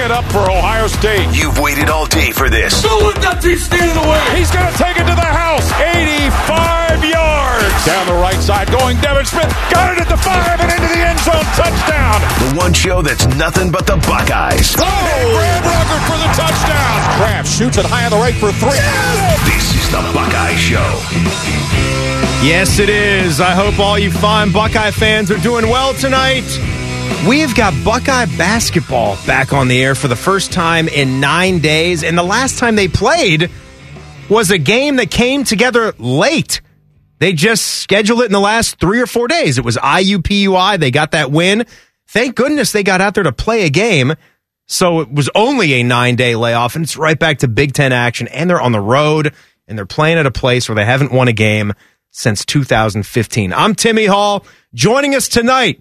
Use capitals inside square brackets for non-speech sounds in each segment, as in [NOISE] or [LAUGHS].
it up for Ohio State. You've waited all day for this. Don't let that team stand in the way. He's going to take it to the house. 85 yards. Down the right side going Devin Smith. Got it at the five and into the end zone. Touchdown. The one show that's nothing but the Buckeyes. Oh, Graham Ruggert for the touchdown. Graham shoots it high on the right for three. This is the Buckeye Show. Yes, it is. I hope all you fine Buckeye fans are doing well tonight. We've got Buckeye basketball back on the air for the first time in nine days, and the last time they played was a game that came together late. They just scheduled it in the last three or four days. It was IUPUI. They got that win. Thank goodness they got out there to play a game. So it was only a nine day layoff, and it's right back to Big Ten action. And they're on the road, and they're playing at a place where they haven't won a game since 2015. I'm Timmy Hall. Joining us tonight,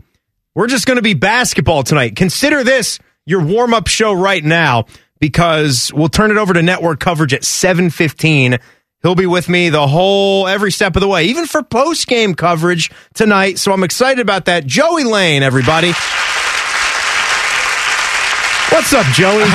we're just going to be basketball tonight. Consider this your warm up show right now because we'll turn it over to network coverage at 715. He'll be with me the whole every step of the way, even for post game coverage tonight. So I'm excited about that. Joey Lane, everybody. What's up, Joey?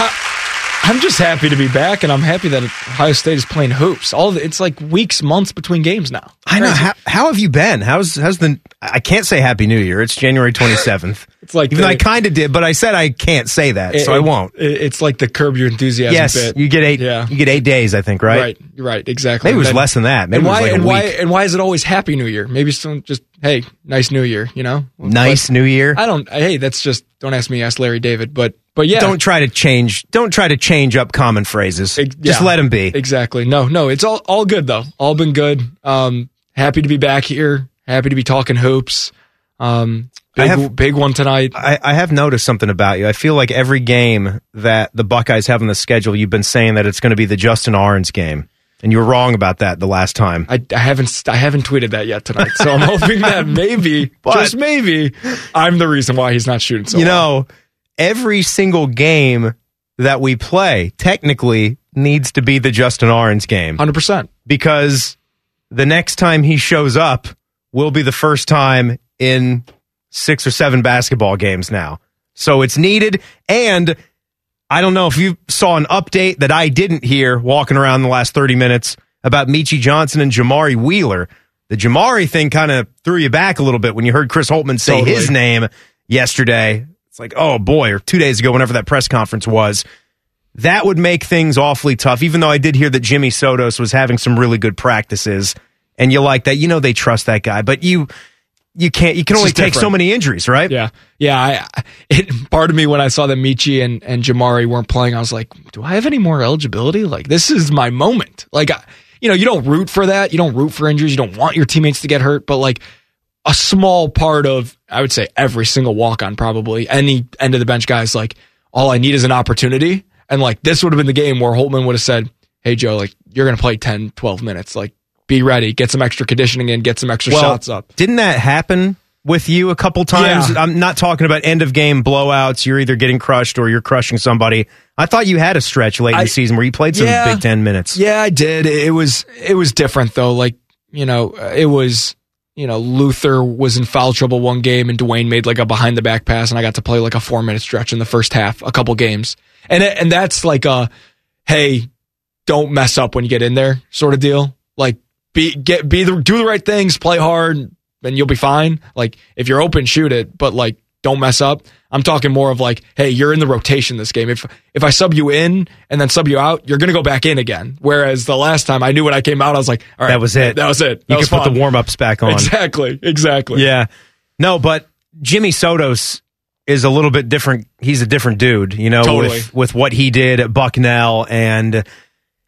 I'm just happy to be back, and I'm happy that Ohio State is playing hoops. All the, it's like weeks, months between games now. I know. How, how have you been? How's how's the? I can't say Happy New Year. It's January 27th. It's like even the- though I kind of did, but I said I can't say that, so I won't. It- it's like the curb your enthusiasm. Yes, bit. you get eight. Yeah. You get eight days, I think, right? Right, right, exactly. Maybe it was And- less than that. Maybe and it was why? like a and why? And why is it always Happy New Year? Maybe some just hey, nice New Year. You know, Nice But New Year. I don't. Hey, that's just. Don't ask me. Ask Larry David. But but yeah. Don't try to change. Don't try to change up common phrases. Ex- Just yeah, let them be. Exactly. No, no, it's all all good though. All been good. Um, happy to be back here. Happy to be talking hoops. Um, big I have- big one tonight. I, I have noticed something about you. I feel like every game that the Buckeyes have on the schedule, you've been saying that it's going to be the Justin Ahrens game, and you were wrong about that the last time. I, I haven't I haven't tweeted that yet tonight, so I'm [LAUGHS] hoping that maybe, But- just maybe, I'm the reason why he's not shooting so. you well. know, every single game that we play technically needs to be the Justin Ahrens game hundred percent. because the next time he shows up will be the first time in six or seven basketball games now. So it's needed. And I don't know if you saw an update that I didn't hear walking around the last 30 minutes about Meechie Johnson and Jamari Wheeler. The Jamari thing kind of threw you back a little bit when you heard Chris Holtmann say Totally. his name yesterday. It's like, oh boy, or two days ago, whenever that press conference was. That would make things awfully tough, even though I did hear that Jimmy Sotos was having some really good practices. And you like that. You know they trust that guy, but you you can't you can only take so many injuries, right? Yeah, yeah. I, it, part of me when I saw that Meechie and, and Jamari weren't playing, I was like, do I have any more eligibility? Like, this is my moment. Like, I, you know, you don't root for that. You don't root for injuries. You don't want your teammates to get hurt. But like, a small part of, I would say, every single walk on probably any end of the bench guys, like, all I need is an opportunity. And like, this would have been the game where Holtmann would have said, hey, Joe, like, you're going to play 10, 12 minutes. Like, be ready, get some extra conditioning in, get some extra shots up. Didn't that happen with you a couple times? Yeah. I'm not talking about end of game blowouts. You're either getting crushed or you're crushing somebody. I thought you had a stretch late in the season where you played some Yeah. Big Ten minutes. Yeah, I did. It was it was different though. Like you know, it was you know Luther was in foul trouble one game, and Duane made like a behind the back pass, and I got to play like a four minute stretch in the first half, a couple games, and it, and that's like a hey, don't mess up when you get in there sort of deal. Like be get be the do the right things, play hard, and you'll be fine. Like if you're open, shoot it, but like don't mess up. I'm talking more of like, hey, you're in the rotation this game. If if I sub you in and then sub you out, you're gonna go back in again. Whereas the last time I knew when I came out, I was like, all right, That was it. That was it. That You was could put the warm ups back on. Exactly. Exactly. Yeah. No, but Jimmy Sotos is a little bit different. He's a different dude, you know, Totally. with, with what he did at Bucknell. And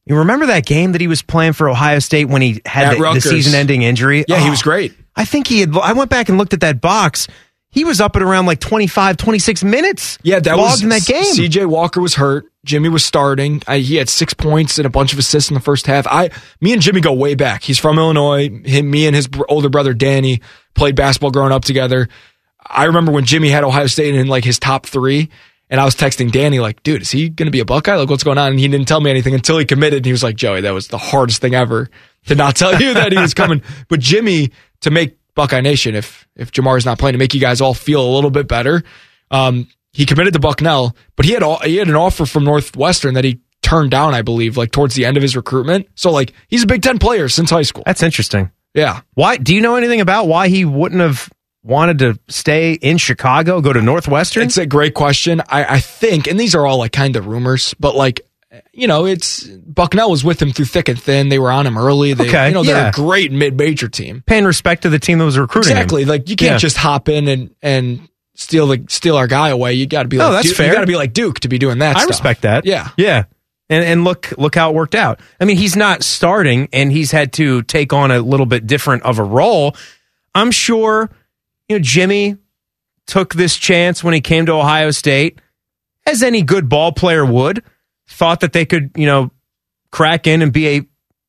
you remember that game that he was playing for Ohio State when he had the, the season ending injury? Yeah, he Oh, was great. I think he had, I went back and looked at that box. He was up at around like 25, 26 minutes. Yeah, that logged was in that game. CJ Walker was hurt. Jimmy was starting. I, he had six points and a bunch of assists in the first half. I, me and Jimmy go way back. He's from Illinois. Him, me and his older brother Danny played basketball growing up together. I remember when Jimmy had Ohio State in like his top three, and I was texting Danny like, "Dude, is he going to be a Buckeye? Like, what's going on?" And he didn't tell me anything until he committed. And he was like, "Joey, that was the hardest thing ever to not tell you that he was coming." [LAUGHS] But Jimmy, to make Buckeye Nation, if if Jamar is not playing, to make you guys all feel a little bit better, um, he committed to Bucknell, but he had all, he had an offer from Northwestern that he turned down, I believe, like towards the end of his recruitment. So like he's a Big Ten player since high school. That's interesting. Yeah. Why? Do you know anything about why he wouldn't have wanted to stay in Chicago, go to Northwestern? It's a great question. I, I think, and these are all like kind of rumors, but like, you know, it's Bucknell was with him through thick and thin. They were on him early. They, Okay, you know, they're yeah. a great mid-major team. Paying respect to the team that was recruiting him. Exactly. Like you can't Yeah. just hop in and and steal the steal our guy away. You got to be like that's Duke, fair. You got to be like Duke to be doing that. I stuff. respect that. Yeah. Yeah. And and look look how it worked out. I mean, he's not starting and he's had to take on a little bit different of a role. I'm sure, you know, Jimmy took this chance when he came to Ohio State, as any good ball player would, thought that they could, you know, crack in and be a,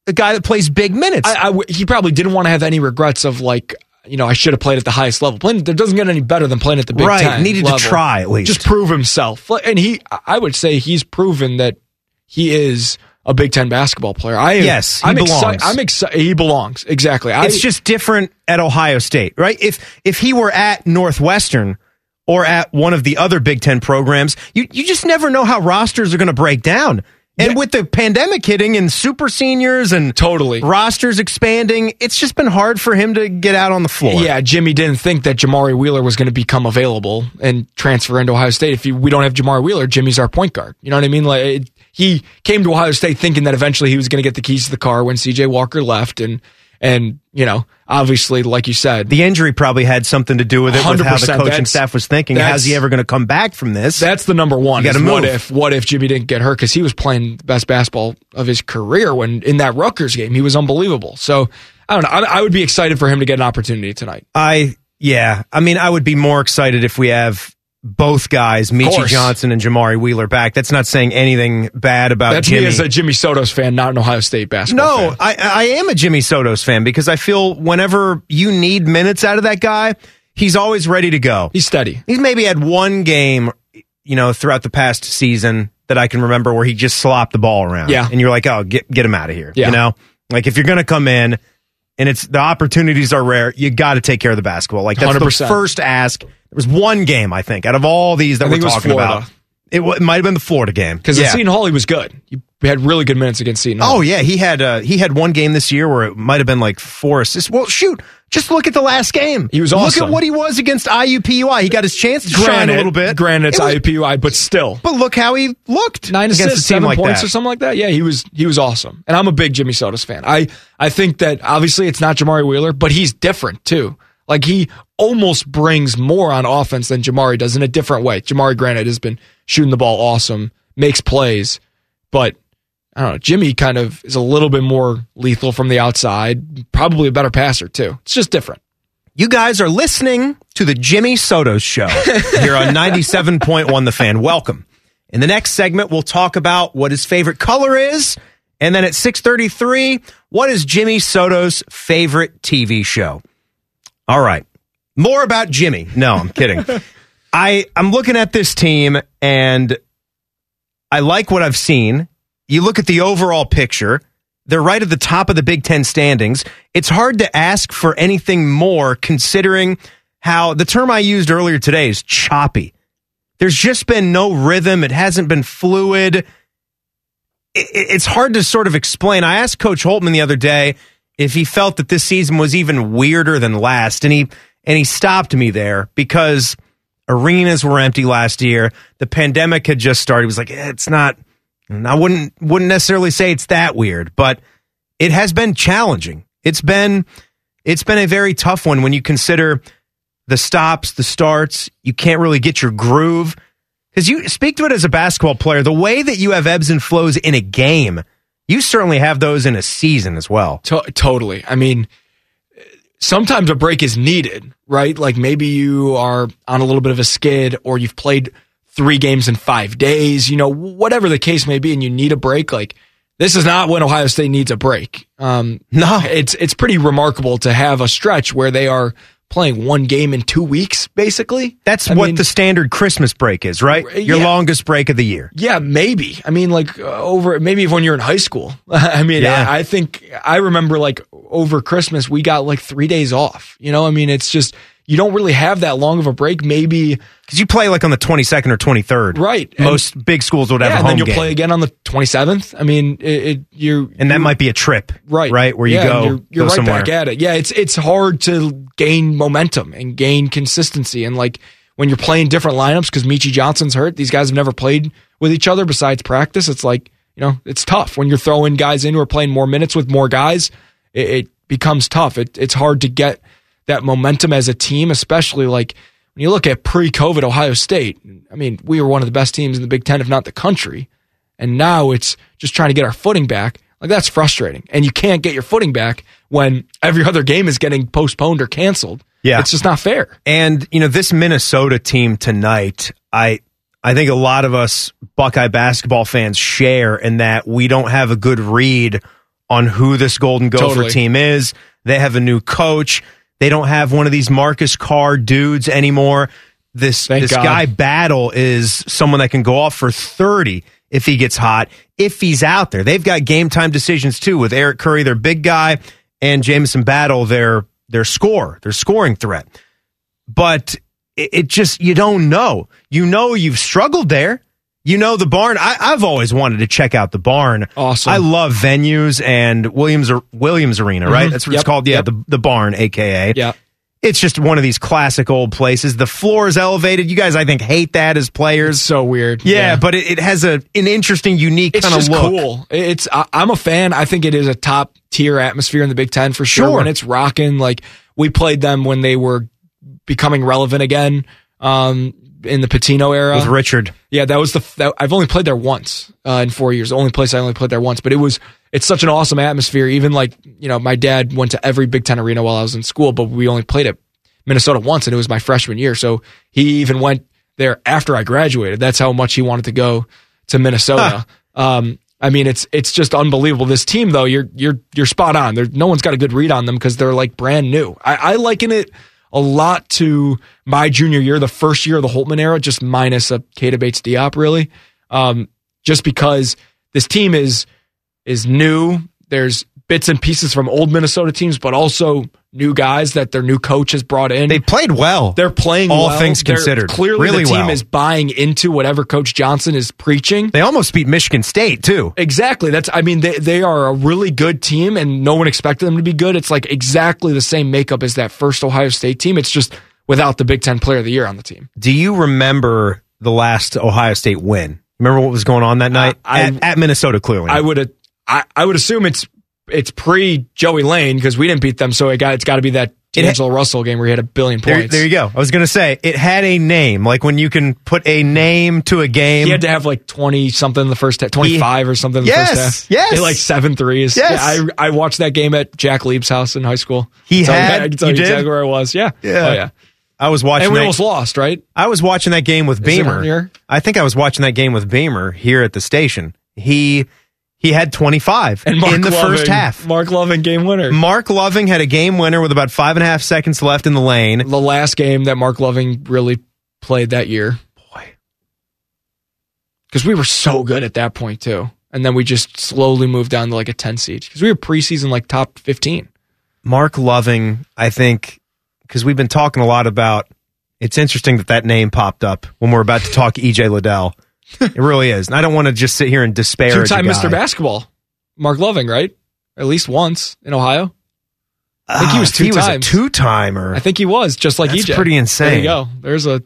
a guy that plays big minutes. I, I he probably didn't want to have any regrets of like, you know, I should have played at the highest level. Playing, it doesn't get any better than playing at the Big Right, Ten. needed to try at least. Just prove himself. And he, I would say he's proven that he is a Big Ten basketball player. I Yes, he I'm belongs. excited. I'm excited. He belongs exactly. I, it's just different at Ohio State, right? If if he were at Northwestern or at one of the other Big Ten programs, you you just never know how rosters are going to break down. And with the pandemic hitting and super seniors and Totally. rosters expanding, it's just been hard for him to get out on the floor. Yeah, Jimmy didn't think that Jamari Wheeler was going to become available and transfer into Ohio State. If you, we don't have Jamari Wheeler, Jimmy's our point guard. You know what I mean? Like it, he came to Ohio State thinking that eventually he was going to get the keys to the car when CJ Walker left, and and you know, obviously, like you said, The injury probably had something to do with it, with how the 100%. coaching staff was thinking. How's he ever going to come back from this? that's the number one. Gotta What if what if Jimmy didn't get hurt because he was playing the best basketball of his career when in that Rutgers game he was unbelievable. So I don't know. I, I would be excited for him to get an opportunity tonight. I yeah. I mean, I would be more excited if we have both guys, Meechie. Johnson and Jamari Wheeler, back. That's not saying anything bad about That's Jimmy. me as a Jimmy Sotos fan, not an Ohio State basketball. no, fan. I I am a Jimmy Sotos fan because I feel whenever you need minutes out of that guy, he's always ready to go. he's steady. He's maybe had one game, you know, throughout the past season that I can remember where he just slopped the ball around. Yeah. And you're like, oh, get get him out of here. Yeah. You know? Like if you're gonna come in and it's the opportunities are rare, you gotta take care of the basketball. Like that's the 100%. first ask. There was one game, I think, out of all these that I we're think it was talking about. It, wa- it might have been the Florida game. Because yeah. Seton Hall, he was good. He had really good minutes against Seton Hall. Oh yeah, he had uh, he had one game this year where it might have been like four assists. Well, shoot, just look at the last game. He was Look at what he was against IUPUI. He got his chance to shine a little bit. Granted, it's It was- IUPUI, but still. But look how he looked. Nine assists, seven like points that. or something like that. Yeah, he was he was awesome. And I'm a big Jimmy Sotos fan. I, I think that obviously it's not Jamari Wheeler, but he's different too. Like he almost brings more on offense than Jamari does in a different way. Jamari, granted, has been shooting the ball awesome, makes plays, but I don't know. Jimmy kind of is a little bit more lethal from the outside, probably a better passer too. It's just different. You guys are listening to the Jimmy Soto show [LAUGHS] here on 97.1 The Fan. Welcome. In the next segment, we'll talk about what his favorite color is. And then at 633, what is Jimmy Sotos' favorite TV show? All right. More about Jimmy. No, I'm kidding. [LAUGHS] I, I'm looking at this team and I like what I've seen. You look at the overall picture, they're right at the top of the Big Ten standings. It's hard to ask for anything more considering how the term I used earlier today is choppy. There's just been no rhythm, it hasn't been fluid. It- it- It's hard to sort of explain. I asked Coach Holtmann the other day if he felt that this season was even weirder than last, and he and he stopped me there because arenas were empty last year. The pandemic had just started. He was like, eh, it's not. And I wouldn't wouldn't necessarily say it's that weird, but it has been challenging. It's been it's been a very tough one when you consider the stops, the starts. You can't really get your groove because you speak to it as a basketball player. The way that you have ebbs and flows in a game, you certainly have those in a season as well. To- totally. I mean, sometimes a break is needed, right? Like maybe you are on a little bit of a skid or you've played three games in five days, you know, whatever the case may be, and you need a break. Like this is not when Ohio State needs a break. Um, No. it's it's pretty remarkable to have a stretch where they are playing one game in two weeks, basically. That's I what mean, the standard Christmas break is, right? Your Yeah. longest break of the year. Yeah, maybe. I mean, like uh, over maybe when you're in high school. [LAUGHS] I mean, Yeah. I, I think I remember like over Christmas we got like three days off. You know, I mean, it's just you don't really have that long of a break. Maybe because you play like on the 22nd or 23rd. Right. Most and, big schools would have yeah, a home and then you'll game. play again on the 27th. I mean, it, it you and that might be a trip, right? Right, where you yeah, go, you're, you're go right somewhere. back at it. Yeah, it's it's hard to gain momentum and gain consistency, and like when you're playing different lineups because Meechie Johnson's hurt. These guys have never played with each other besides practice. It's like you know, it's tough when you're throwing guys in who are playing more minutes with more guys. It, it becomes tough. It, it's hard to get that momentum as a team, especially like when you look at pre-COVID Ohio State. I mean, we were one of the best teams in the Big Ten, if not the country, and now it's just trying to get our footing back. Like that's frustrating, and you can't get your footing back when every other game is getting postponed or canceled. Yeah, it's just not fair. And you know, this Minnesota team tonight, I I think a lot of us Buckeye basketball fans share in that we don't have a good read on who this Golden Gopher Totally. team is. They have a new coach. They don't have one of these Marcus Carr dudes anymore. This Thank this God. guy Battle is someone that can go off for 30 if he gets hot, if he's out there. They've got game time decisions too with Eric Curry, their big guy, and Jamison Battle, their their score, their scoring threat. But it, it just you don't know. You know you've struggled there. You know the barn. I, I've always wanted to check out the barn. Awesome. I love venues and Williams Williams Arena, right? Mhm. That's what Yep. it's called. Yeah, Yep. the the barn, aka. Yeah. It's just one of these classic old places. The floor is elevated. You guys, I think, hate that as players. so weird. Yeah, but it, it has a an interesting, unique kind of look. cool. It's I, I'm a fan. I think it is a top tier atmosphere in the Big Ten for sure. Sure. When it's rocking, like we played them when they were becoming relevant again um, in the Pitino era with Richard. Yeah, that was the. That, I've only played there once uh, in four years. The only place I only played there once, but it was. It's such an awesome atmosphere. Even like you know, my dad went to every Big Ten arena while I was in school, but we only played at Minnesota once, and it was my freshman year. So he even went there after I graduated. That's how much he wanted to go to Minnesota. Um, I mean, it's it's just unbelievable. This team, though, you're you're you're spot on. There, no one's got a good read on them because they're like brand new. I, I liken it a lot to my junior year, the first year of the Holtmann era, just minus a Keita Bates-Diop, really. Um, just because this team is is new. There's bits and pieces from old Minnesota teams, but also new guys that their new coach has brought in. They played well. They're playing all well. things They're- considered. Clearly, really the team well. is buying into whatever Coach Johnson is preaching. They almost beat Michigan State too. Exactly. That's. I mean, they they are a really good team, and no one expected them to be good. It's like exactly the same makeup as that first Ohio State team. It's just without the Big Ten Player of the Year on the team. Do you remember the last Ohio State win? Remember what was going on that uh, night I- at, at Minnesota? Clearly, I would. I, I would assume it's it's pre Joey Lane because we didn't beat them, so it got it's got to be that D'Angelo Russell game where he had a billion points. there you go. I was going to say it had a name, like when you can put a name to a game. He had to have like twenty something in the first half, twenty five or something in the Yes, first half. yes. He had like seven threes. Yes. Yeah, I I watched that game at Jack Leib's house in high school. He So had- [LAUGHS] I can tell you exactly where I was. Yeah. Yeah. Oh yeah. I was watching. And we that- almost lost, right? I was watching that game with Is Beamer. I think I was watching that game with Beamer here at the station. He he had 25 And Marc in the Loving, first half. Marc Loving game winner. Marc Loving had a game winner with about five and a half seconds left in the lane. the last game that Marc Loving really played that year. Boy. Because we were so good at that point too. And then we just slowly moved down to like a 10 seed. Because we were preseason like top 15. Marc Loving, I think, because we've been talking a lot about. It's interesting that that name popped up when we're about to talk EJ Liddell. It really is, and I don't want to just sit here and despair. Two time. Mr. Basketball. Marc Loving, right? At least once in Ohio. I think he Ah, was two he was a times. two timer. I think he was, just like That's EJ. pretty insane. There you go. There's a.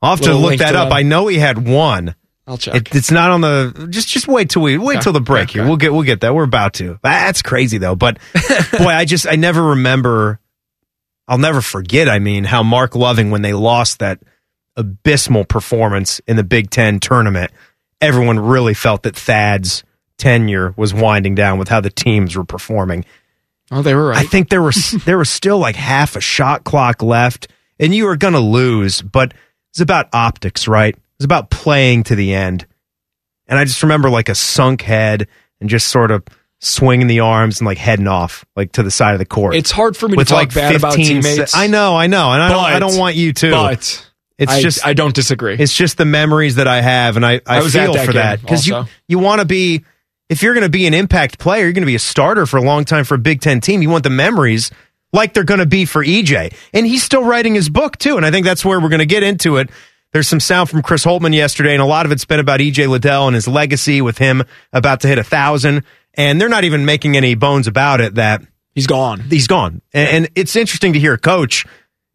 I'll have to look that to up. that. I know he had one. I'll check. It, it's not on the. Just just wait till we wait Okay. till the break Okay. here. We'll get we'll get that. We're about to. That's crazy though. But [LAUGHS] boy, I just I never remember. I'll never forget. I mean, how Marc Loving when they lost that abysmal performance in the Big Ten tournament, everyone really felt that Thad's tenure was winding down with how the teams were performing. oh, they were I think there was [LAUGHS] there was still like half a shot clock left, and you were going to lose. But it's about optics, right? It's about playing to the end. And I just remember like a sunk head and just sort of swinging the arms and like heading off like to the side of the court. It's hard for me to talk like bad about 15 se- teammates. I know, I know, and I don't, I don't want you to. But it's I, just I don't disagree. it's just the memories that I have, and I, I, I was feel that for that because you you want to be if you're going to be an impact player, you're going to be a starter for a long time for a Big Ten team. You want the memories like they're going to be for EJ. And he's still writing his book, too. And I think that's where we're going to get into it. There's some sound from Chris Holtmann yesterday, and a lot of it's been about EJ Liddell and his legacy with him about to hit a thousand. And they're not even making any bones about it that he's gone. He's gone. And, and it's interesting to hear a coach,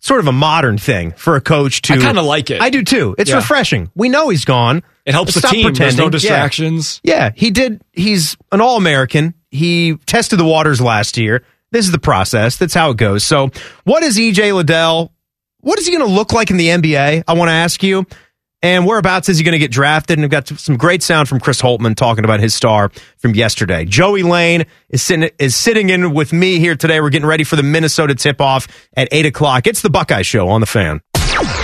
sort of a modern thing for a coach to. I kind of like it. I do too. It's Yeah. refreshing. We know he's gone. It helps the Stop team. There's pretending. no Yeah. distractions. Yeah, he did. He's an All American. He tested the waters last year. This is the process. That's how it goes. So, what is EJ Liddell? What is he going to look like in the NBA? I want to ask you. And whereabouts is he going to get drafted? And I've got some great sound from Chris Holtmann talking about his star from yesterday. Joey Lane is sitting, is sitting in with me here today. We're getting ready for the Minnesota tip off at 8 o'clock. It's the Buckeye Show on the fan.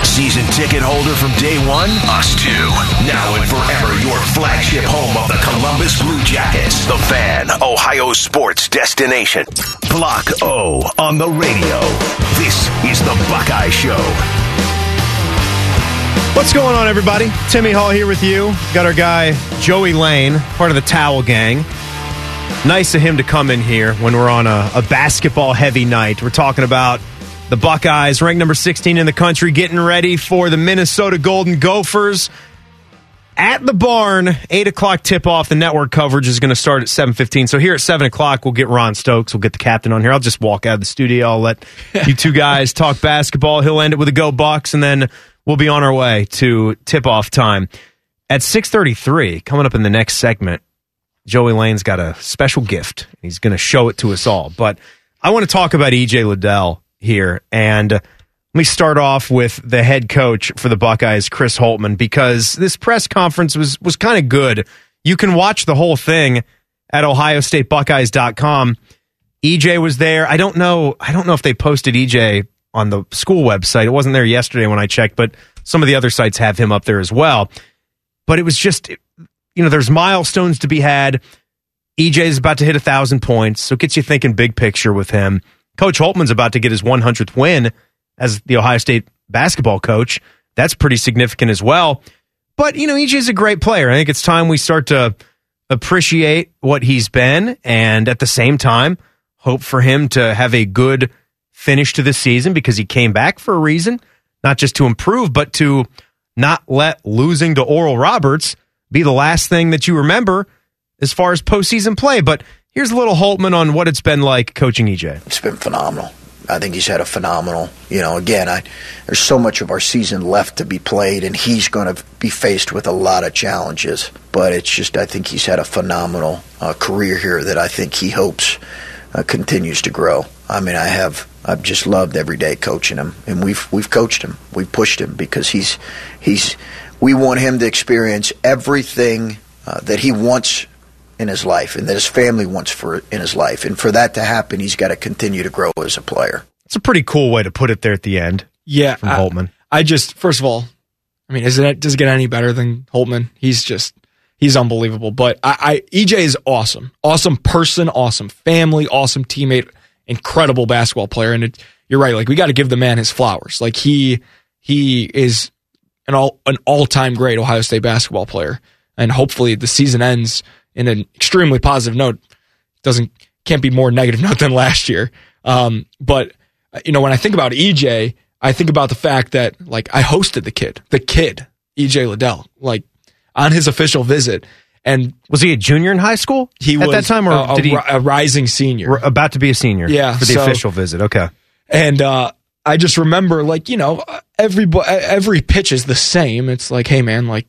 Season ticket holder from day one? Us too. Now and forever, your flagship home of the Columbus Blue Jackets. The Fan, Ohio sports destination. Block O on the radio. This is the Buckeye Show. What's going on, everybody? Timmy Hall here with you. Got our guy Joey Lane, part of the Towel Gang. Nice of him to come in here when we're on a, a basketball heavy night. We're talking about the Buckeyes, ranked number 16 in the country, getting ready for the Minnesota Golden Gophers at the barn. Eight o'clock tip off. The network coverage is going to start at 7:15. So here at seven o'clock, we'll get Ron Stokes. We'll get the captain on here. I'll just walk out of the studio. I'll let you two guys talk basketball. He'll end it with a go Bucks, and then we'll be on our way to tip off time at 6:33. Coming up in the next segment, Joey Lane's got a special gift. He's going to show it to us all. But I want to talk about EJ Liddell here. And let me start off with the head coach for the Buckeyes, Chris Holtmann, because this press conference was, was kind of good. You can watch the whole thing at ohiostatebuckeyes.com. EJ was there. I don't know. I don't know if they posted EJ on the school website. It wasn't there yesterday when I checked, but some of the other sites have him up there as well. But it was just, you know, there's milestones to be had. EJ is about to hit a thousand points, so it gets you thinking big picture with him. Coach Holtmann's about to get his 100th win as the Ohio State basketball coach. That's pretty significant as well. But you know, EJ is a great player. I think it's time we start to appreciate what he's been, and at the same time, hope for him to have a good finish to the season because he came back for a reason, not just to improve, but to not let losing to Oral Roberts be the last thing that you remember as far as postseason play. But here's a little Holtmann on what it's been like coaching EJ. It's been phenomenal. I think he's had a phenomenal, you know, again, I, there's so much of our season left to be played, and he's going to be faced with a lot of challenges. But it's just, I think he's had a phenomenal uh, career here that I think he hopes uh, continues to grow. I mean, I have, I've just loved every day coaching him, and we've we've coached him, we've pushed him because he's he's we want him to experience everything uh, that he wants in his life and that his family wants for in his life. And for that to happen, he's got to continue to grow as a player. It's a pretty cool way to put it there at the end. Yeah, from I- Holtmann. I just first of all, I mean, is it does it get any better than Holtmann? He's just he's unbelievable. But I, I EJ is awesome, awesome person, awesome family, awesome teammate, incredible basketball player. And it, you're right, like we got to give the man his flowers. Like he he is an all an all time great Ohio State basketball player, and hopefully the season ends in an extremely positive note. Doesn't can't be more negative [LAUGHS] note than last year. Um, but you know, when I think about EJ, I think about the fact that like I hosted the kid, the kid, EJ Liddell, like on his official visit. And was he a junior in high school He at was that time, or a, did he a rising senior? about to be a senior? Yeah, for the so- official visit. Okay, And uh, I just remember, like you know, every every pitch is the same. It's like, hey man, like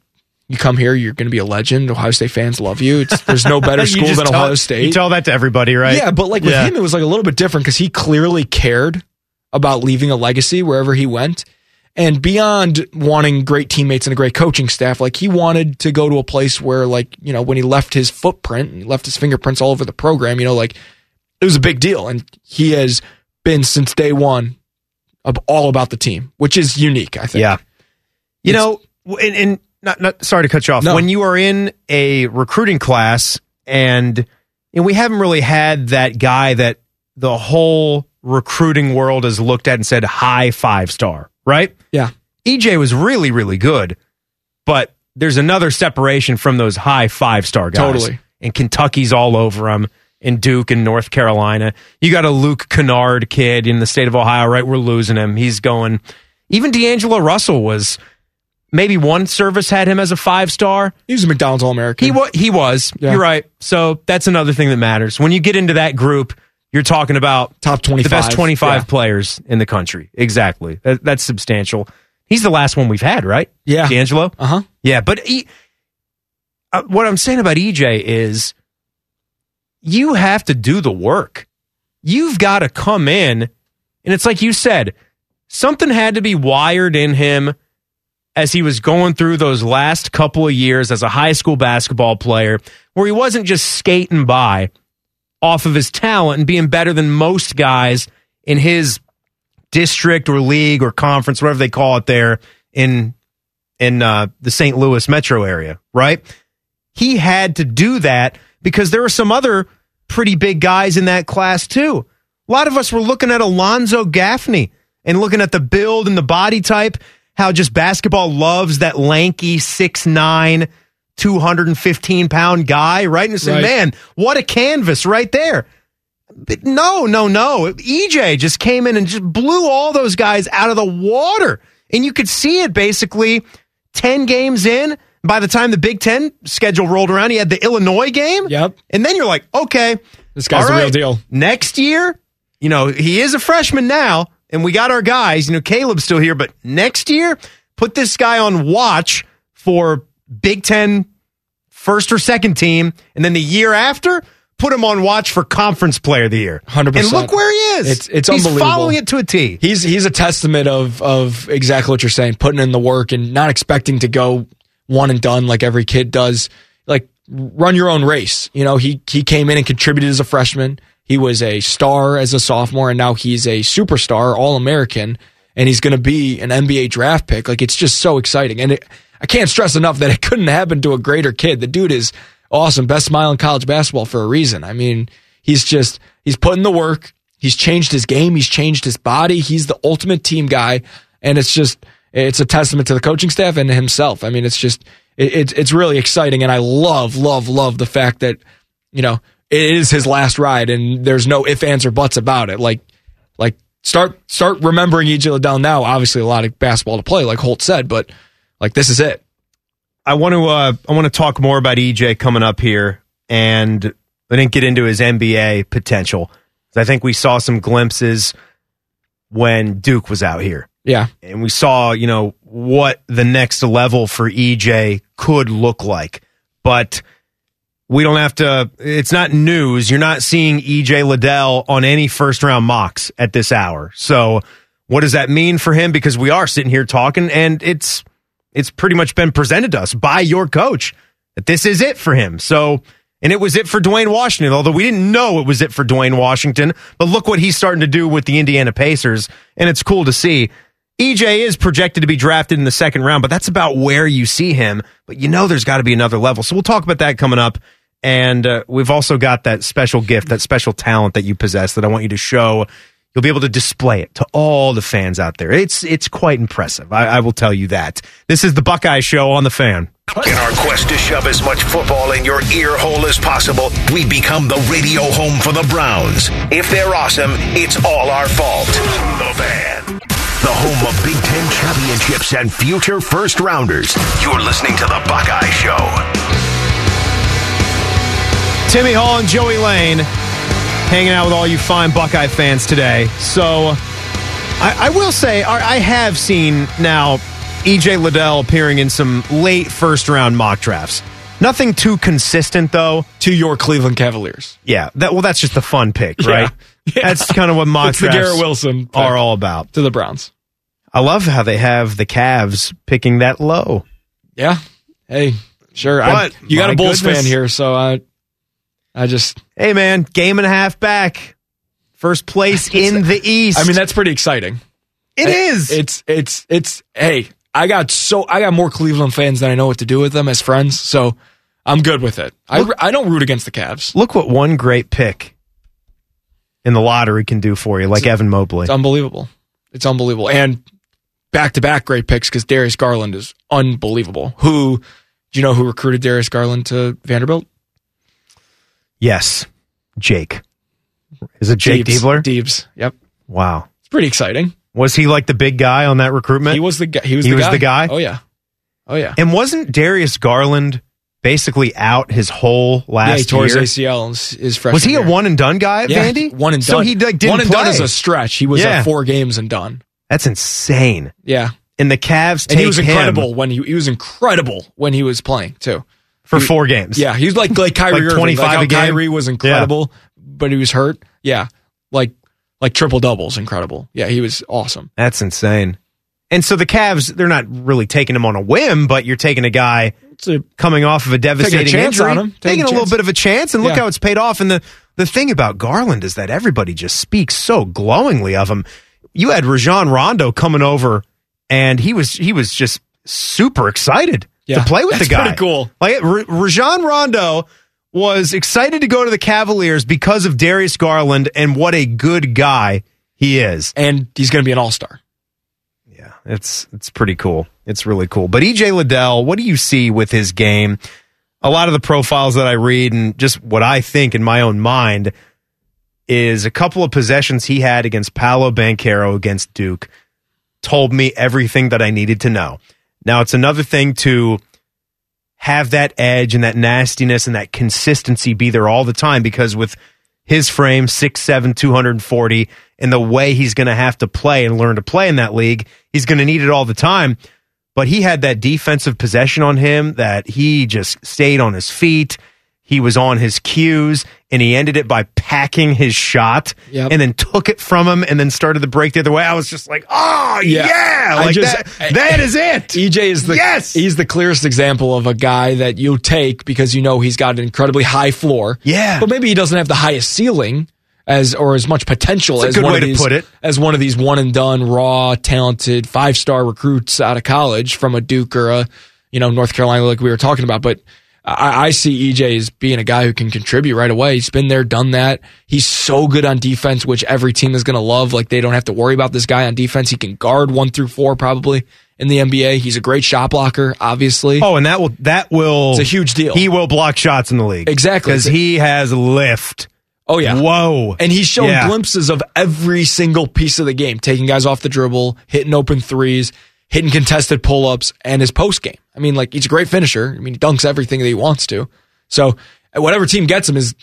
you come here, you're going to be a legend. Ohio State fans love you. It's, there's no better [LAUGHS] school than tell- Ohio State. You tell that to everybody, right? Yeah, but like with Yeah. him, it was like a little bit different because he clearly cared about leaving a legacy wherever he went. And beyond wanting great teammates and a great coaching staff, like he wanted to go to a place where, like, you know, when he left his footprint and left his fingerprints all over the program, you know, like it was a big deal. And he has been since day one of all about the team, which is unique, I think. Yeah. You It's- know, and, and not, not sorry to cut you off. No. When you are in a recruiting class, and and we haven't really had that guy that the whole recruiting world has looked at and said high five star, right? Yeah. EJ was really really good, but there's another separation from those high five star guys. Totally. And Kentucky's all over him. and Duke and North Carolina. You got a Luke Kennard kid in the state of Ohio, right? We're losing him. He's going. Even D'Angelo Russell was maybe one service had him as a five star. He was a McDonald's All American. He was. He was. Yeah. You're right. So that's another thing that matters. When you get into that group, you're talking about Top 25. the best 25 Yeah. players in the country. Exactly. That, that's substantial. He's the last one we've had, right? Yeah. D'Angelo. Uh huh. Yeah, but he, uh, what I'm saying about EJ is you have to do the work. You've got to come in, and it's like you said, something had to be wired in him as he was going through those last couple of years as a high school basketball player, where he wasn't just skating by off of his talent and being better than most guys in his district or league or conference, whatever they call it there in in uh, the St. Louis metro area, right? He had to do that because there were some other pretty big guys in that class too. A lot of us were looking at Alonzo Gaffney and looking at the build and the body type, how just basketball loves that lanky 6'9, 215 pound guy, right? And saying, Right. man, what a canvas right there. But no, no, no. EJ just came in and just blew all those guys out of the water. And you could see it basically 10 games in. By the time the Big Ten schedule rolled around, he had the Illinois game. Yep. And then you're like, okay. This guy's the real deal. Next year, you know, he is a freshman now, and we got our guys. You know, Kaleb's still here, but next year, put this guy on watch for Big Ten first or second team, and then the year after, put him on watch for conference player of the year. 100%. And look where he is. It's- it's He's unbelievable. following it to a T. He's he's a testament of of exactly what you're saying, putting in the work and not expecting to go one and done like every kid does. Like run your own race. You know, he he came in and contributed as a freshman. He was a star as a sophomore, and now he's a superstar, all American, and he's going to be an NBA draft pick. Like it's just so exciting, and it, I can't stress enough that it couldn't happen to a greater kid. The dude is awesome, best smile in college basketball for a reason. I mean, he's just he's putting the work. He's changed his game. He's changed his body. He's the ultimate team guy, and it's just it's a testament to the coaching staff and himself. I mean, it's just it, it's really exciting, and I love love love the fact that you know it is his last ride, and there's no ifs ands or buts about it. Like like start start remembering EJ Liddell now. Obviously, a lot of basketball to play, like Holt said, but like this is it. I want to uh, I want to talk more about EJ coming up here, and I didn't get into his NBA potential. I think we saw some glimpses when Duke was out here, Yeah, and we saw you know what the next level for EJ could look like, but. We don't have to. It's not news. You're not seeing EJ Liddell on any first round mocks at this hour. So, what does that mean for him? Because we are sitting here talking, and it's it's pretty much been presented to us by your coach that this is it for him. So, and it was it for Duane Washington, although we didn't know it was it for Duane Washington. But look what he's starting to do with the Indiana Pacers, and it's cool to see. EJ is projected to be drafted in the second round, but that's about where you see him. But you know there's got to be another level. So we'll talk about that coming up. And uh, we've also got that special gift, that special talent that you possess that I want you to show. You'll be able to display it to all the fans out there. It's it's quite impressive. I, I will tell you that. This is the Buckeye Show on the Fan. In our quest to shove as much football in your ear hole as possible, we become the radio home for the Browns. If they're awesome, it's all our fault. The Fan. The home of Big Ten championships and future first rounders. You're listening to The Buckeye Show. Timmy Hall and Joey Lane hanging out with all you fine Buckeye fans today. So uh, I, I will say I I have seen now EJ Liddell appearing in some late first round mock drafts. Nothing too consistent though. to your Cleveland Cavaliers. Yeah, that well, that's just a fun pick, right? [LAUGHS] Yeah. That's kind of what mock It's the drafts Garrett Wilson are all about. to the Browns. I love how they have the Cavs picking that low. Yeah. Hey, sure. But, you got a Bulls goodness. fan here, so I, I just. Hey man, game and a half back, first place [LAUGHS] in the East. I mean, that's pretty exciting. it is. It's it's it's. Hey, I got so I got more Cleveland fans than I know what to do with them as friends, so I'm good with it. I I don't root against the Cavs. Look what one great pick in the lottery can do for you, like Evan Mobley. It's unbelievable. It's unbelievable, and back to back great picks because Darius Garland is unbelievable. Who do you know who recruited Darius Garland to Vanderbilt? Yes, Jake. Is it Jake Deebs. Diebler? Deebs. Yep. Wow. It's pretty exciting. Was he like the big guy on that recruitment? He was the guy. He was, He the, was guy. the guy? Oh yeah. Oh yeah. and wasn't Darius Garland basically out his whole last yeah, he tore year? his ACL his- freshman was he a one and done guy at yeah, Vandy? One and done. So he like, didn't one and play. done is a stretch. He was Yeah. at four games and done. That's insane. Yeah. And the Cavs take And he was him incredible when he he was incredible when he was playing too. For four games. Yeah, he's like like Kyrie Like 25 like a game? Kyrie was incredible, but he was hurt. Yeah, like like triple doubles, incredible. Yeah, he was awesome. That's insane. And so the Cavs, they're not really taking him on a whim, but you're taking a guy a coming off of a devastating chance injury. Taking taking a a little bit of a chance, and look Yeah. how it's paid off. And the the thing about Garland is that everybody just speaks so glowingly of him. You had Rajon Rondo coming over, and he was he was just super excited Yeah, to play with the guy. pretty cool. Like R- Rajon Rondo was excited to go to the Cavaliers because of Darius Garland and what a good guy he is. and he's going to be an all star. Yeah, it's it's pretty cool. It's really cool. But EJ Liddell, what do you see with his game? A lot of the profiles that I read and just what I think in my own mind is a couple of possessions he had against Paolo Banchero against Duke told me everything that I needed to know. Now it's another thing to have that edge and that nastiness and that consistency be there all the time because with his frame, 6'7, 240, and the way he's going to have to play and learn to play in that league, he's going to need it all the time. But he had that defensive possession on him that he just stayed on his feet. He was on his cues and he ended it by packing his shot Yep. and then took it from him and then started the break the other way. I was just like, oh, yeah. I Like just- that, that is it. EJ is the Yes! he's the clearest example of a guy that you take because you know he's got an incredibly high floor. Yeah. but maybe he doesn't have the highest ceiling as or as much potential as good one way of to these put it. as one of these one and done raw talented five star recruits out of college from a Duke or a you know North Carolina like we were talking about, but. I, I see EJ as being a guy who can contribute right away. He's been there, done that. He's so good on defense, which every team is going to love. Like they don't have to worry about this guy on defense. He can guard one through four probably in the NBA. He's a great shot blocker, obviously. Oh, and that will that will It's a huge deal. He will block shots in the league Exactly. because he has lift. Oh yeah. Whoa! And he's shown Yeah. glimpses of every single piece of the game, taking guys off the dribble, hitting open threes, hitting contested pull ups, and his post game. I mean, like he's a great finisher. I mean, he dunks everything that he wants to. So whatever team gets him is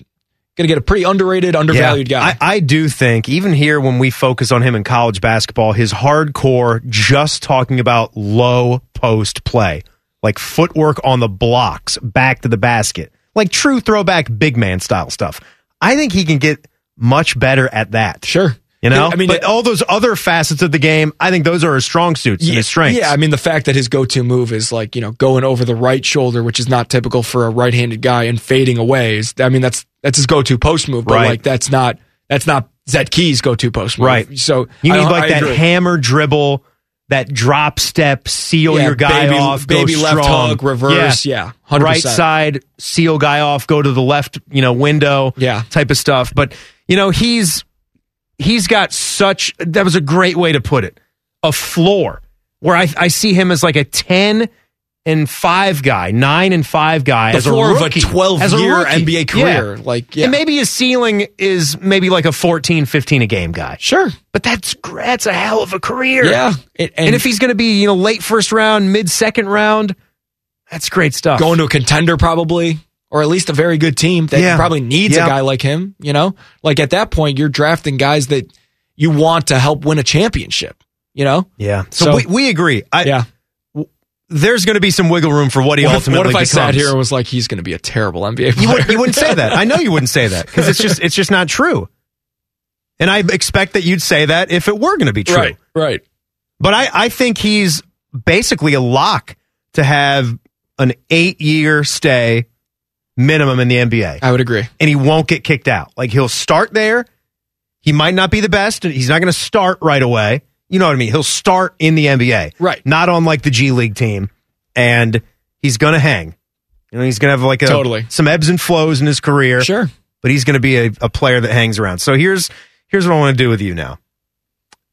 going to get a pretty underrated, undervalued guy. I, I do think even here when we focus on him in college basketball, his hardcore just talking about low post play, like footwork on the blocks, back to the basket, like true throwback big man style stuff. I think he can get much better at that. sure. You know, I mean, but all those other facets of the game, I think those are his strong suits and his strengths. Yeah, I mean the fact that his go-to move is like you know going over the right shoulder, which is not typical for a right-handed guy, and fading away. Is I mean that's that's his go-to post move, but Right. like that's not that's not Zed Key's go-to post move. Right. So You need like I that agree. hammer dribble, that drop step, seal Yeah, your guy baby- off, go baby left strong. hook, reverse, yeah, 100%. right side, seal guy off, go to the left, you know, window, Yeah. type of stuff. But you know, he's he's got such that was a great way to put it, a floor where I I see him as like a ten and five guy, nine and five guy The as floor a of a rookie, 12 as a year rookie. NBA career, like, yeah. and maybe his ceiling is maybe like a 14, 15 a game guy. Sure. But that's that's a hell of a career. Yeah. And, And, if he's going to be, you know, late first round, mid second round, that's great stuff. going to a contender probably, or at least a very good team that Yeah. probably needs Yeah. a guy like him, you know? Like at that point, you're drafting guys that you want to help win a championship, you know? yeah. So, So- we, we agree. I, Yeah. There's going to be some wiggle room for what he What if, ultimately what if I becomes. sat here and was like, he's going to be a terrible NBA player? you, would, you wouldn't say that. I know you wouldn't say that because it's just it's just not true. And I expect that you'd say that if it were going to be true. Right, right. But I, I think he's basically a lock to have an eight year stay minimum in the NBA. I would agree. and he won't get kicked out. Like he'll start there. He might not be the best. He's not going to start right away. You know what I mean? He'll start in the NBA, Right. Not on like the G League team, and he's going to hang. You know, he's going to have like a, Totally. some ebbs and flows in his career. Sure. but he's going to be a, a player that hangs around. So here's here's what I want to do with you now.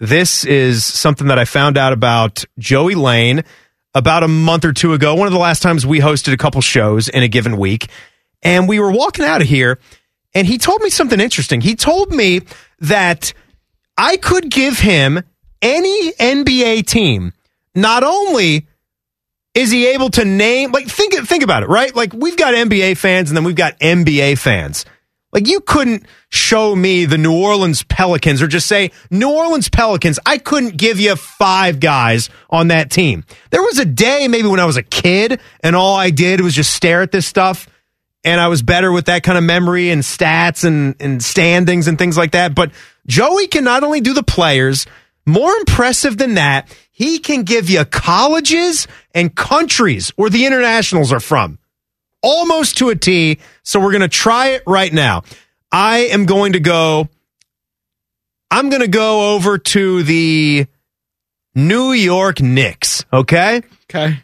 This is something that I found out about Joey Lane about a month or two ago. One of the last times we hosted a couple shows in a given week, and we were walking out of here, and he told me something interesting. He told me that I could give him any NBA team. Not only is he able to name like think think about it, right? Like we've got NBA fans and then we've got NBA fans. Like you couldn't show me the New Orleans Pelicans or just say New Orleans Pelicans. I couldn't give you five guys on that team. There was a day maybe when I was a kid and all I did was just stare at this stuff and I was better with that kind of memory and stats and, and standings and things like that. But Joey can not only do the players, more impressive than that, he can give you colleges and countries where the internationals are from almost to a T. So we're going to try it right now. I am going to go. I'm going to go over to the New York Knicks. Okay. Okay.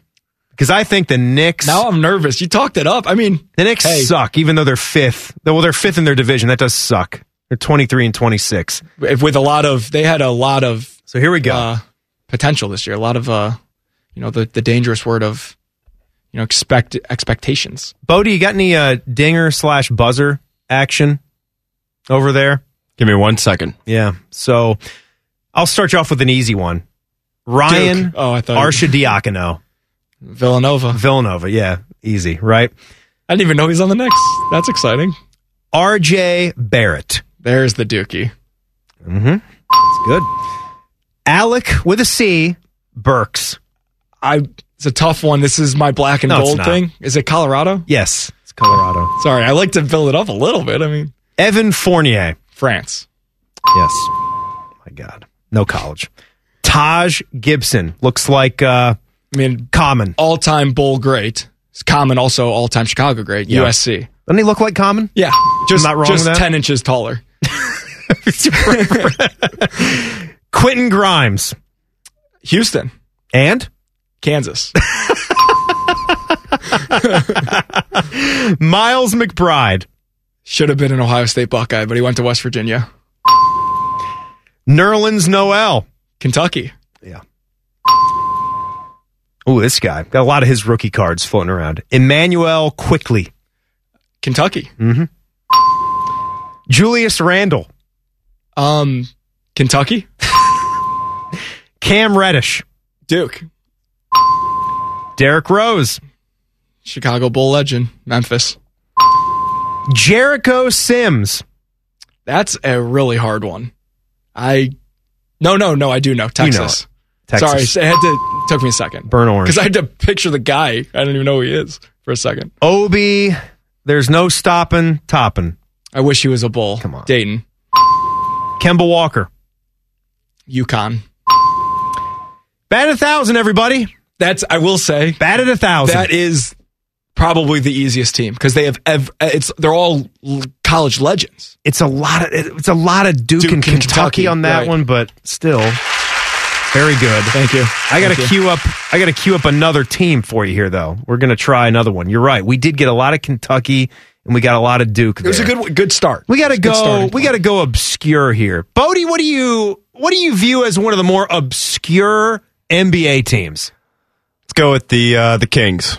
Because I think the Knicks. Now I'm nervous. You talked it up. I mean, the Knicks hey. suck, even though they're fifth. Well, they're fifth in their division. That does suck. They're 23 and 26. With a lot of, they had a lot of. So here we go. Uh, potential this year. A lot of, uh, you know, the, the dangerous word of, you know, expect expectations. Bodie, you got any uh, dinger slash buzzer action over there? Give me one second. Yeah. So I'll start you off with an easy one. Ryan Duke. Oh, I thought Arcidiacono. Villanova. Villanova, yeah. Easy, right? I didn't even know he's on the Knicks. That's exciting. RJ Barrett. There's the Dookie. Mm-hmm. It's good. Alec with a C, Burks. I it's a tough one. This is my black and No, gold thing. Is it Colorado? Yes, it's Colorado. Sorry, I like to build it up a little bit. I mean, Evan Fournier. France. Yes. My God. No college. Taj Gibson. Looks like uh I mean, common. all time Bull great. Common also all time Chicago great. Yeah. USC. Doesn't he look like Common? Yeah, just not wrong just ten inches taller. [LAUGHS] [LAUGHS] Quentin Grimes. Houston, And Kansas. [LAUGHS] Miles McBride. Should have been an Ohio State Buckeye, but he went to West Virginia. Nerlens Noel. Kentucky. Yeah. Oh, this guy. Got a lot of his rookie cards floating around. Immanuel Quickley. Kentucky. Julius Randle, Um, Kentucky. [LAUGHS] Cam Reddish. Duke. Derrick Rose. Chicago Bull legend. Memphis. Jericho Sims. That's a really hard one. I no no no I do know Texas. Texas. Sorry, I had to took me a second Burn orange. because I had to picture the guy. I don't even know who he is for a second. Obi. There's no stopping, topping. I wish he was a bull. Come on. Dayton, Kemba Walker. UConn. Bat a thousand, everybody. That's I will say Bat at a thousand. that is probably the easiest team because they have ev- it's they're all college legends. it's a lot of it's a lot of Duke, Duke and and Kentucky, Kentucky, on that right. one, but still very good. Thank you. I got to Thank queue up. I got to queue up another team for you here, though. We're going to try another one. You're right. We did get a lot of Kentucky, and we got a lot of Duke. It was a good good start. We got to It's a good go. We got to go obscure here. Bodie, what do you what do you view as one of the more obscure NBA teams? Let's go with the uh, the Kings.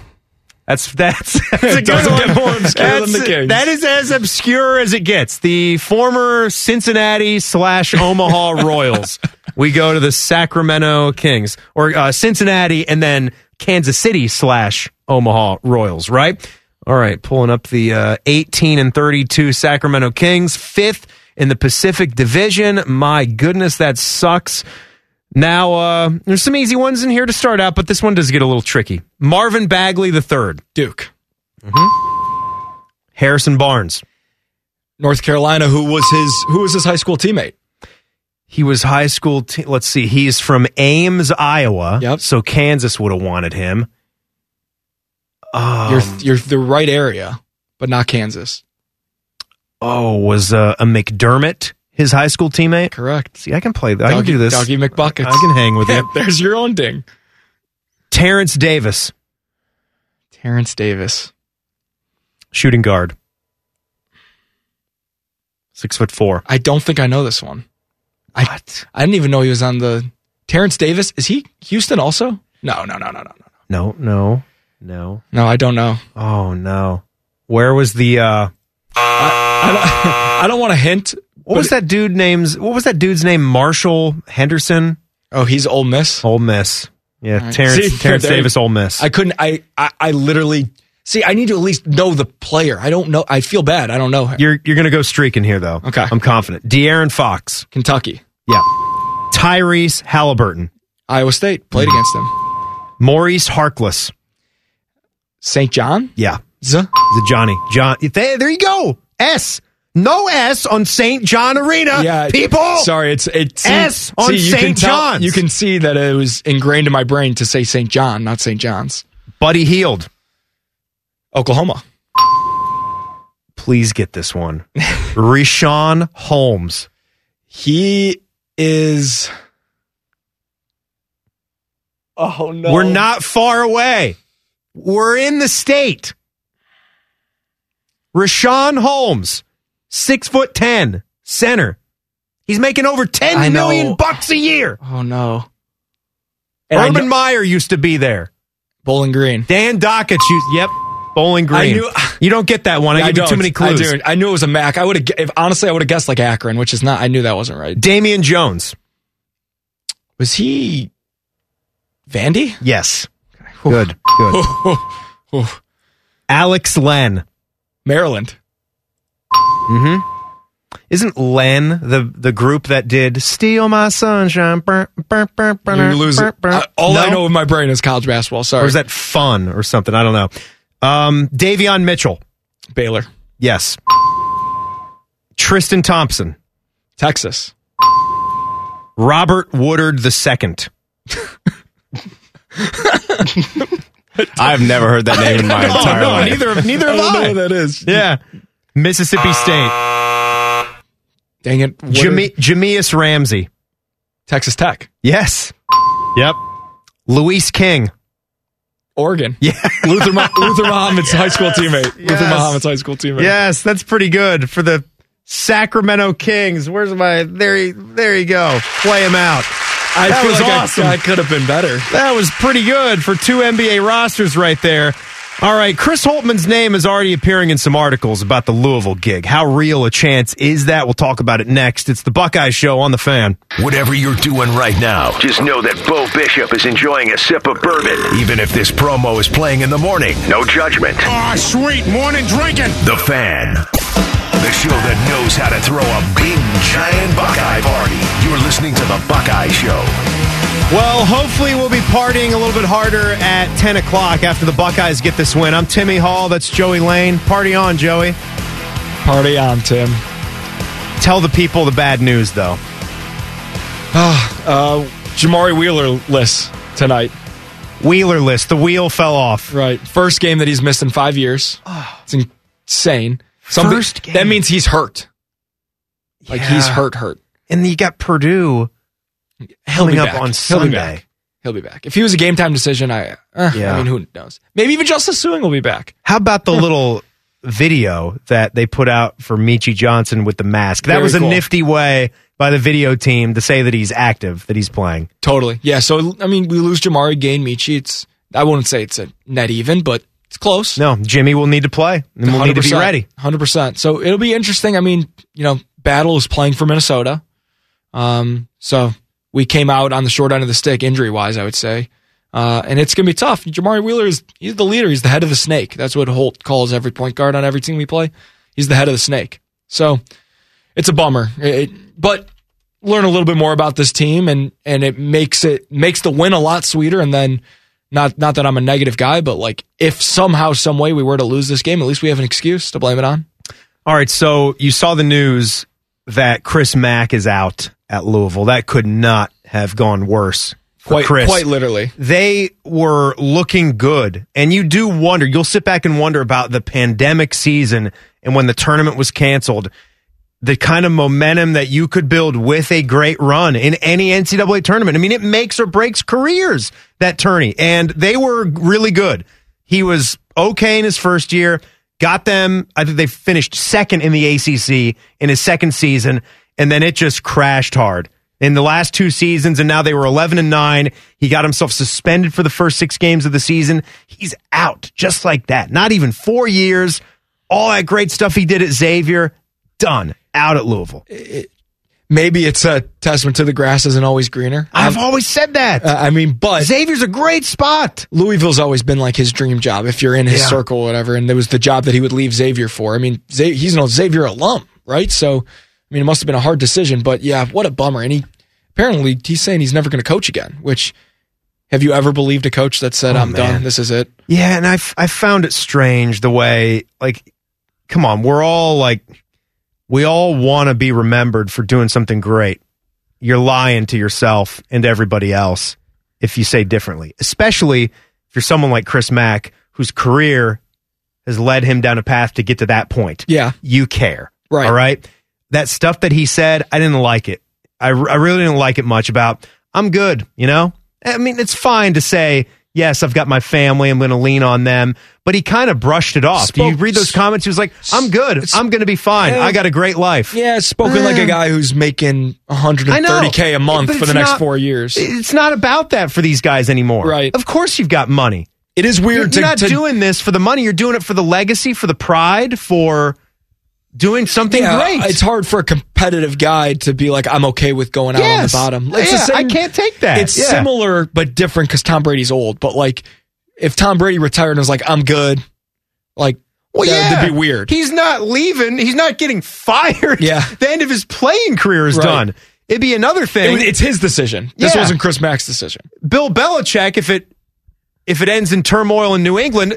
That's that's, that's [LAUGHS] a good one. get more obscure than That's- the Kings. That is as obscure as it gets. The former Cincinnati slash Omaha Royals. [LAUGHS] We go to the Sacramento Kings or uh, Cincinnati and then Kansas City slash Omaha Royals. Right. All right. Pulling up the uh, 18 and 32 Sacramento Kings, fifth in the Pacific Division. My goodness, that sucks. Now, uh, there's some easy ones in here to start out, but this one does get a little tricky. Marvin Bagley the third, Duke, Harrison Barnes. North Carolina, who was his who was his high school teammate. He was high school. Te- let's see. He's from Ames, Iowa. Yep. So Kansas would have wanted him. you're you're the right area, but not Kansas. Oh, was uh, a McDermott his high school teammate? Correct. See, I can play. that. I can do this. Doggy McBuckets. I can hang with [LAUGHS] you. There's your own ding. Terrence Davis, Terrence Davis. shooting guard, six foot four. I don't think I know this one. I, I didn't even know he was on the Terrence Davis. Is he Houston also? No, no, no, no, no, no. No, no, no. No, I don't know. Oh no. Where was the? uh I don't, [LAUGHS] I don't want to hint. What was that dude name's? What was that dude's name? Marshall Henderson. Oh, he's Ole Miss. Ole Miss. Yeah, right. Terrence, See, [LAUGHS] Terrence Davis, Ole Miss. I couldn't. I, I I literally see. I need to at least know the player. I don't know. I feel bad. I don't know. her. You're you're gonna go streaking here though. Okay. I'm confident. De'Aaron Fox. Kentucky, Yeah. Tyrese Haliburton. Iowa State played against him. Maurice Harkless. St. John. Yeah. Z- The Johnny. John. There, there you go. S. No S on St. John Arena. Yeah, People. Sorry, it's it's S on St. John's. You can see that it was ingrained in my brain to say St. John, not St. John's. Buddy Hield. Oklahoma. Please get this one. [LAUGHS] Richaun Holmes. He is. Oh no! We're not far away. We're in the state. Richaun Holmes, six foot ten, center. He's making over I ten know. bucks a year. Oh no! And Urban know- Meyer used to be there. Bowling Green. Dan Dakich used. Yep, Bowling Green. I knew- you don't get that one. I, I give you too many clues. I, do. I knew it was a Mac. I would have. If honestly, I would have guessed like Akron, which is not. I knew that wasn't right. Damian Jones. Was he Vandy? Yes. Good. Good. [LAUGHS] Alex Len. Maryland. Mm-hmm. Isn't Len the the group that did "Steal My Sunshine"? Burr, burr, burr, burr, You're losing. burr, burr. I- all I know in my brain is college basketball. Sorry. or is that fun or something? I don't know. Um, Davion Mitchell. Baylor? Yes. Tristan Thompson. Texas. Robert Woodard the second. [LAUGHS] I've never heard that name in my [LAUGHS] entire life. neither neither have I don't know who that is. Yeah. Mississippi State. Dang it. What Jame- Jahmi'us Ramsey. Texas Tech. Yes. Yep. Louis King. Oregon. Yeah. [LAUGHS] Luther, Luther Muhammad's high school teammate. Luther Yes. Muhammad's high school teammate. Yes, that's pretty good for the Sacramento Kings. Where's my there? He, there you go. Play him out. I That feel was like I- awesome. I, could have been better. That was pretty good for two NBA rosters right there. All right, Chris Holtmann's name is already appearing in some articles about the Louisville gig. How real a chance is that? We'll talk about it next. It's the Buckeye Show on the fan. Whatever you're doing right now, just know that Bo Bishop is enjoying a sip of bourbon. Even if this promo is playing in the morning, no judgment. Ah, sweet morning drinking. The Fan. The show that knows how to throw a big, giant Buckeye party. You're listening to The Buckeye Show. Well, hopefully we'll be partying a little bit harder at 10 o'clock after the Buckeyes get this win. I'm Timmy Hall. That's Joey Lane. Party on, Joey. Party on, Tim. Tell the people the bad news, though. [SIGHS] Uh, Jamari Wheeler list tonight. Wheeler list. The wheel fell off. Right. First game that he's missed in five years. [SIGHS] It's insane. Something- First game. That means he's hurt. Like he's hurt, hurt. And you got Purdue He'll be up back. on He'll be Sunday. back. He'll be back. If he was a game time decision, I, uh, Yeah. I mean, who knows? Maybe even Justice Sueing will be back. How about the little video that they put out for Meechie Johnson with the mask? That Very was a cool. nifty way by the video team to say that he's active, that he's playing. Totally. Yeah. So, I mean, we lose Jamari, gain Michi. It's, I wouldn't say it's a net even, but it's close. No, Jimmy will need to play and we'll need to be ready. 100%. So it'll be interesting. I mean, you know, Battle is playing for Minnesota. Um, so we came out on the short end of the stick injury wise, I would say. Uh, and it's going to be tough. Jamari Wheeler is, he's the leader. He's the head of the snake. That's what Holt calls every point guard on every team we play. He's the head of the snake. So it's a bummer, It- but learn a little bit more about this team and, and it makes it, makes the win a lot sweeter. And then not, not that I'm a negative guy, but like if somehow, some way we were to lose this game, at least we have an excuse to blame it on. All right, so you saw the news that Chris Mack is out at Louisville. That could not have gone worse for Quite, Chris. quite literally. they were looking good. And you do wonder, you'll sit back and wonder about the pandemic season and when the tournament was canceled, the kind of momentum that you could build with a great run in any NCAA tournament. I mean, it makes or breaks careers, that tourney. And they were really good. He was okay in his first year, got them, I think they finished second in the ACC in his second season, and then it just crashed hard in the last two seasons, and now they were 11 and 9. He got himself suspended for the first six games of the season. He's out just like that. Not even four years. All that great stuff he did at Xavier done out at Louisville. Maybe it's a testament to the grass isn't always greener. I've always said that. Uh, I mean, but Xavier's a great spot. Louisville's always been like his dream job if you're in his Yeah. circle or whatever. And there was the job that he would leave Xavier for. I mean, he's an old Xavier alum, right? So, I mean, it must have been a hard decision, but yeah, what a bummer. And he apparently he's saying he's never going to coach again, which have you ever believed a coach that said, Oh, I'm man. done? This is it. Yeah, and I I found it strange the way like, come on, we're all like, we all want to be remembered for doing something great. You're lying to yourself and everybody else if you say differently, especially if you're someone like Chris Mack, whose career has led him down a path to get to that point. Yeah. You care. Right. All right. That stuff that he said, I didn't like it. I, I really didn't like it much about, I'm good, you know? I mean, it's fine to say, yes, I've got my family, I'm going to lean on them. But he kind of brushed it off. Do you read those comments? He was like, I'm good. I'm going to be fine. Yeah. I got a great life. Yeah, spoken like a guy who's making 130K a month for the next not- four years. It's not about that for these guys anymore. Right. Of course you've got money. It is You're, weird you're not to- doing this for the money. You're doing it for the legacy, for the pride, for doing something yeah, great. It's hard for a competitive guy to be like, I'm okay with going out on the bottom. It's Yeah, the same, I can't take that. It's Yeah. similar but different because Tom Brady's old. But like, if Tom Brady retired and was like, I'm good, like, Well, that, yeah. that'd be weird. He's not leaving. He's not getting fired. Yeah. [LAUGHS] The end of his playing career is Right. done. It'd be another thing. was- it's his decision. This wasn't Chris Mack's decision. Bill Belichick, if it if it ends in turmoil in New England,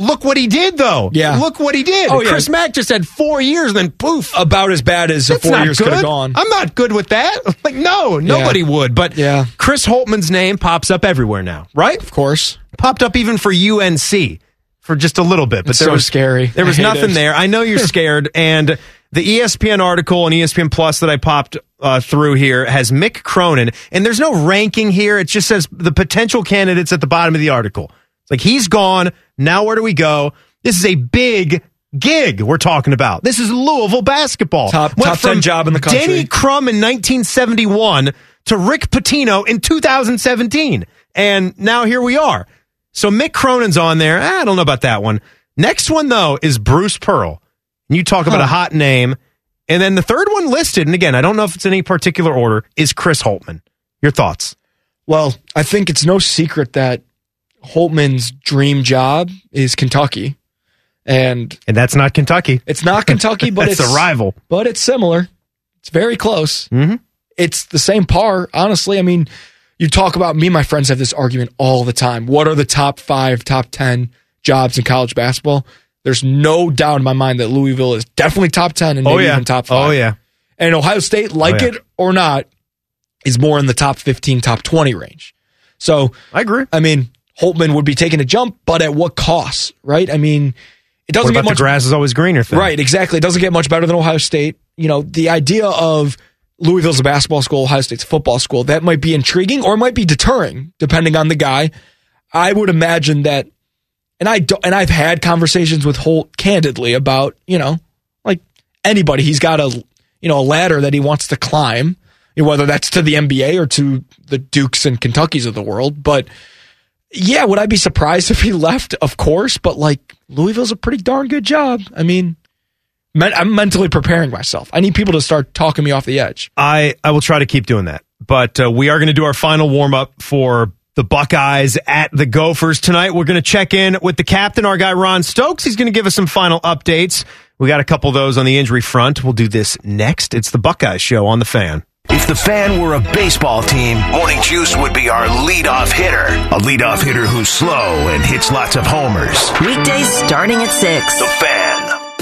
look what he did though. Yeah. Look what he did. Oh, yeah. Chris Mack just had four years and then poof. About as bad as That's four years good. could have gone. I'm not good with that. [LAUGHS] Like, no, nobody would. But Yeah. Chris Holtmann's name pops up everywhere now, right? of course. Popped up even for UNC for just a little bit. But It's there so was scary. There was nothing it. there. I know you're [LAUGHS] scared. And the ESPN article and ESPN Plus that I popped uh, through here has Mick Cronin, and there's no ranking here. It just says the potential candidates at the bottom of the article. It's like he's gone. Now where do we go? This is a big gig we're talking about. This is Louisville basketball. Top- Went top 10 job in the country. Denny Crum in 1971 to Rick Pitino in 2017. And now here we are. So Mick Cronin's on there. Ah, I don't know about that one. Next one, though, is Bruce Pearl. And you talk about a hot name. And then the third one listed, and again, I don't know if it's in any particular order, is Chris Holtmann. Your thoughts? Well, I think it's no secret that Holtmann's dream job is Kentucky. And And that's not Kentucky. it's not Kentucky, [LAUGHS] but it's a rival. But it's similar. It's very close. Mm-hmm. It's the same par, honestly. I mean, you talk about me and my friends have this argument all the time. What are the top five, top 10 jobs in college basketball? There's no doubt in my mind that Louisville is definitely top 10 and maybe Oh, yeah. even top five. Oh, yeah. And Ohio State, like Oh, yeah. it or not, is more in the top 15, top 20 range. So, I agree. I mean, Holtmann would be taking a jump, but at what cost, right? I mean, it doesn't get much the grass is always greener thing? Right, exactly. It doesn't get much better than Ohio State. You know, the idea of Louisville's a basketball school, Ohio State's a football school, that might be intriguing or it might be deterring, depending on the guy. I would imagine that, and I do, and I've had conversations with Holt candidly about, you know, like anybody, he's got a, you know, a ladder that he wants to climb, whether that's to the NBA or to the Dukes and Kentuckys of the world. But yeah, would I be surprised if he left? Of course, but like Louisville's a pretty darn good job. I mean, men- I'm mentally preparing myself. I need people to start talking me off the edge. I, I will try to keep doing that. But uh, we are going to do our final warm up for the Buckeyes at the Gophers tonight. We're going to check in with the captain, our guy Ron Stokes. He's going to give us some final updates. We got a couple of those on the injury front. We'll do this next. It's the Buckeyes show on the fan. If the fan were a baseball team, Morning Juice would be our leadoff hitter. A leadoff hitter who's slow and hits lots of homers. Weekdays starting at 6. The fan.